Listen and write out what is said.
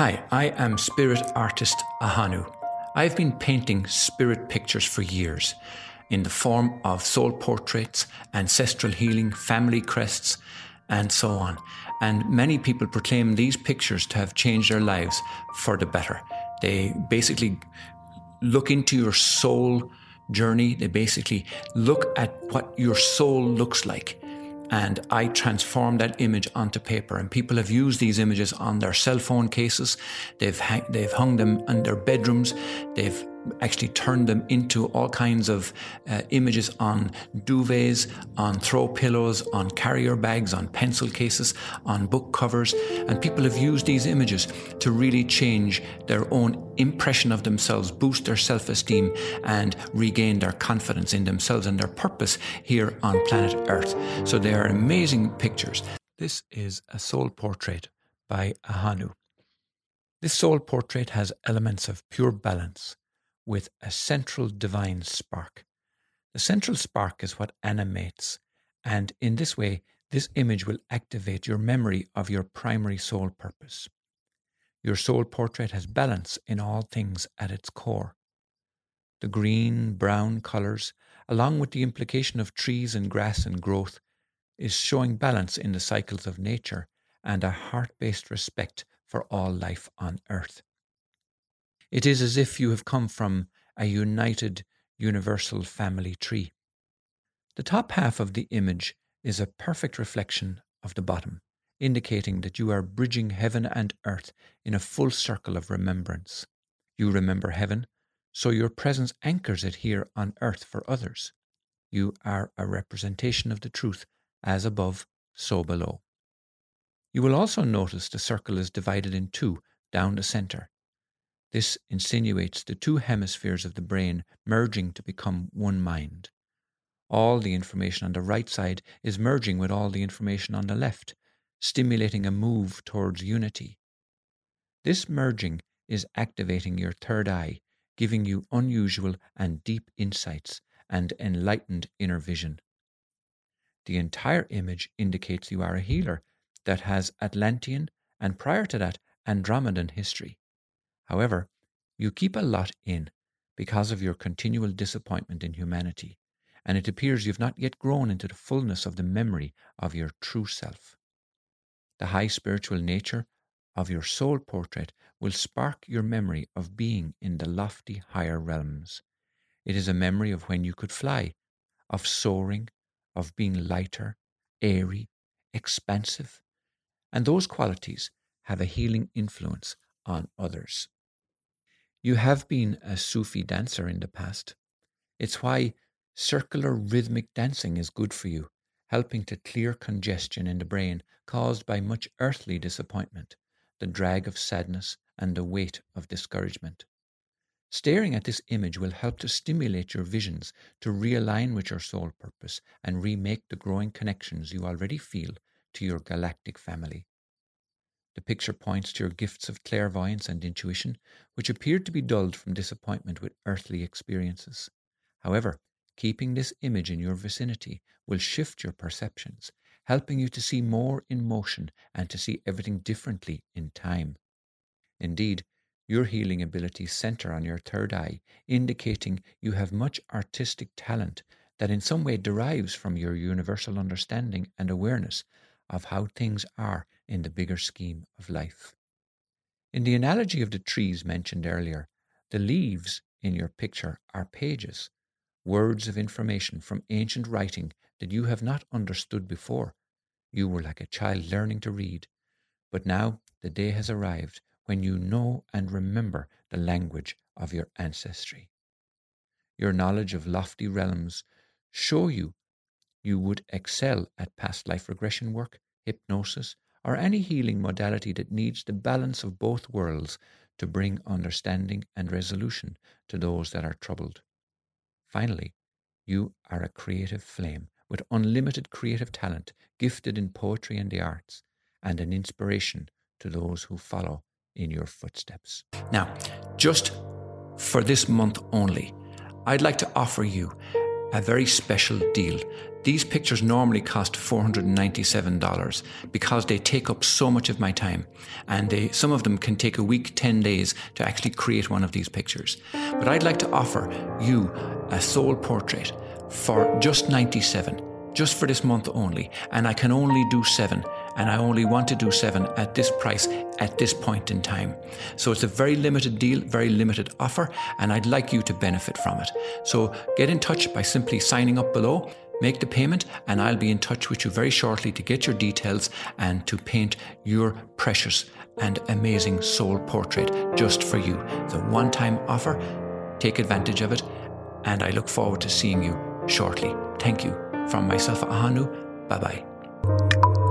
Hi, I am spirit artist Ahanu. I've been painting spirit pictures for years in the form of soul portraits, ancestral healing, family crests, and so on. And many people proclaim these pictures to have changed their lives for the better. They basically look into your soul journey. They basically look at what your soul looks like and I transform that image onto paper. And people have used these images on their cell phone cases. They've they've hung them in their bedrooms. They've actually turned them into all kinds of uh, images on duvets, on throw pillows, on carrier bags, on pencil cases, on book covers. And people have used these images to really change their own impression of themselves, boost their self esteem, and regain their confidence in themselves and their purpose here on planet Earth. So they are amazing pictures. This is a soul portrait by Ahanu. This soul portrait has elements of pure balance with a central divine spark. The central spark is what animates, and in this way, this image will activate your memory of your primary soul purpose. Your soul portrait has balance in all things at its core. The green, brown colours, along with the implication of trees and grass and growth, is showing balance in the cycles of nature and a heart based respect for all life on earth. It is as if you have come from a united universal family tree. The top half of the image is a perfect reflection of the bottom, indicating that you are bridging heaven and earth in a full circle of remembrance. You remember heaven, so your presence anchors it here on earth for others. You are a representation of the truth, as above, so below. You will also notice the circle is divided in two down the centre, this insinuates the two hemispheres of the brain merging to become one mind. All the information on the right side is merging with all the information on the left, stimulating a move towards unity. This merging is activating your third eye, giving you unusual and deep insights and enlightened inner vision. The entire image indicates you are a healer that has Atlantean and prior to that Andromedan history. However, you keep a lot in because of your continual disappointment in humanity, and it appears you've not yet grown into the fullness of the memory of your true self. The high spiritual nature of your soul portrait will spark your memory of being in the lofty higher realms. It is a memory of when you could fly, of soaring, of being lighter, airy, expansive, and those qualities have a healing influence on others. You have been a Sufi dancer in the past. It's why circular rhythmic dancing is good for you, helping to clear congestion in the brain caused by much earthly disappointment, the drag of sadness, and the weight of discouragement. Staring at this image will help to stimulate your visions to realign with your soul purpose and remake the growing connections you already feel to your galactic family. The picture points to your gifts of clairvoyance and intuition, which appeared to be dulled from disappointment with earthly experiences. However, keeping this image in your vicinity will shift your perceptions, helping you to see more in motion and to see everything differently in time. Indeed, your healing abilities center on your third eye, indicating you have much artistic talent that in some way derives from your universal understanding and awareness of how things are in the bigger scheme of life. In the analogy of the trees mentioned earlier, the leaves in your picture are pages, words of information from ancient writing that you have not understood before. You were like a child learning to read, but now the day has arrived when you know and remember the language of your ancestry. Your knowledge of lofty realms show you you would excel at past life regression work, hypnosis, or any healing modality that needs the balance of both worlds to bring understanding and resolution to those that are troubled. Finally, you are a creative flame with unlimited creative talent, gifted in poetry and the arts, and an inspiration to those who follow in your footsteps. Now, just for this month only, I'd like to offer you a very special deal. These pictures normally cost $497 because they take up so much of my time and they, some of them can take a week, 10 days to actually create one of these pictures. But I'd like to offer you a soul portrait for just 97 just for this month only and I can only do 7 and I only want to do 7 at this price at this point in time. So it's a very limited deal, very limited offer and I'd like you to benefit from it. So get in touch by simply signing up below Make the payment, and I'll be in touch with you very shortly to get your details and to paint your precious and amazing soul portrait just for you. It's a one time offer. Take advantage of it, and I look forward to seeing you shortly. Thank you. From myself, at Ahanu, bye bye.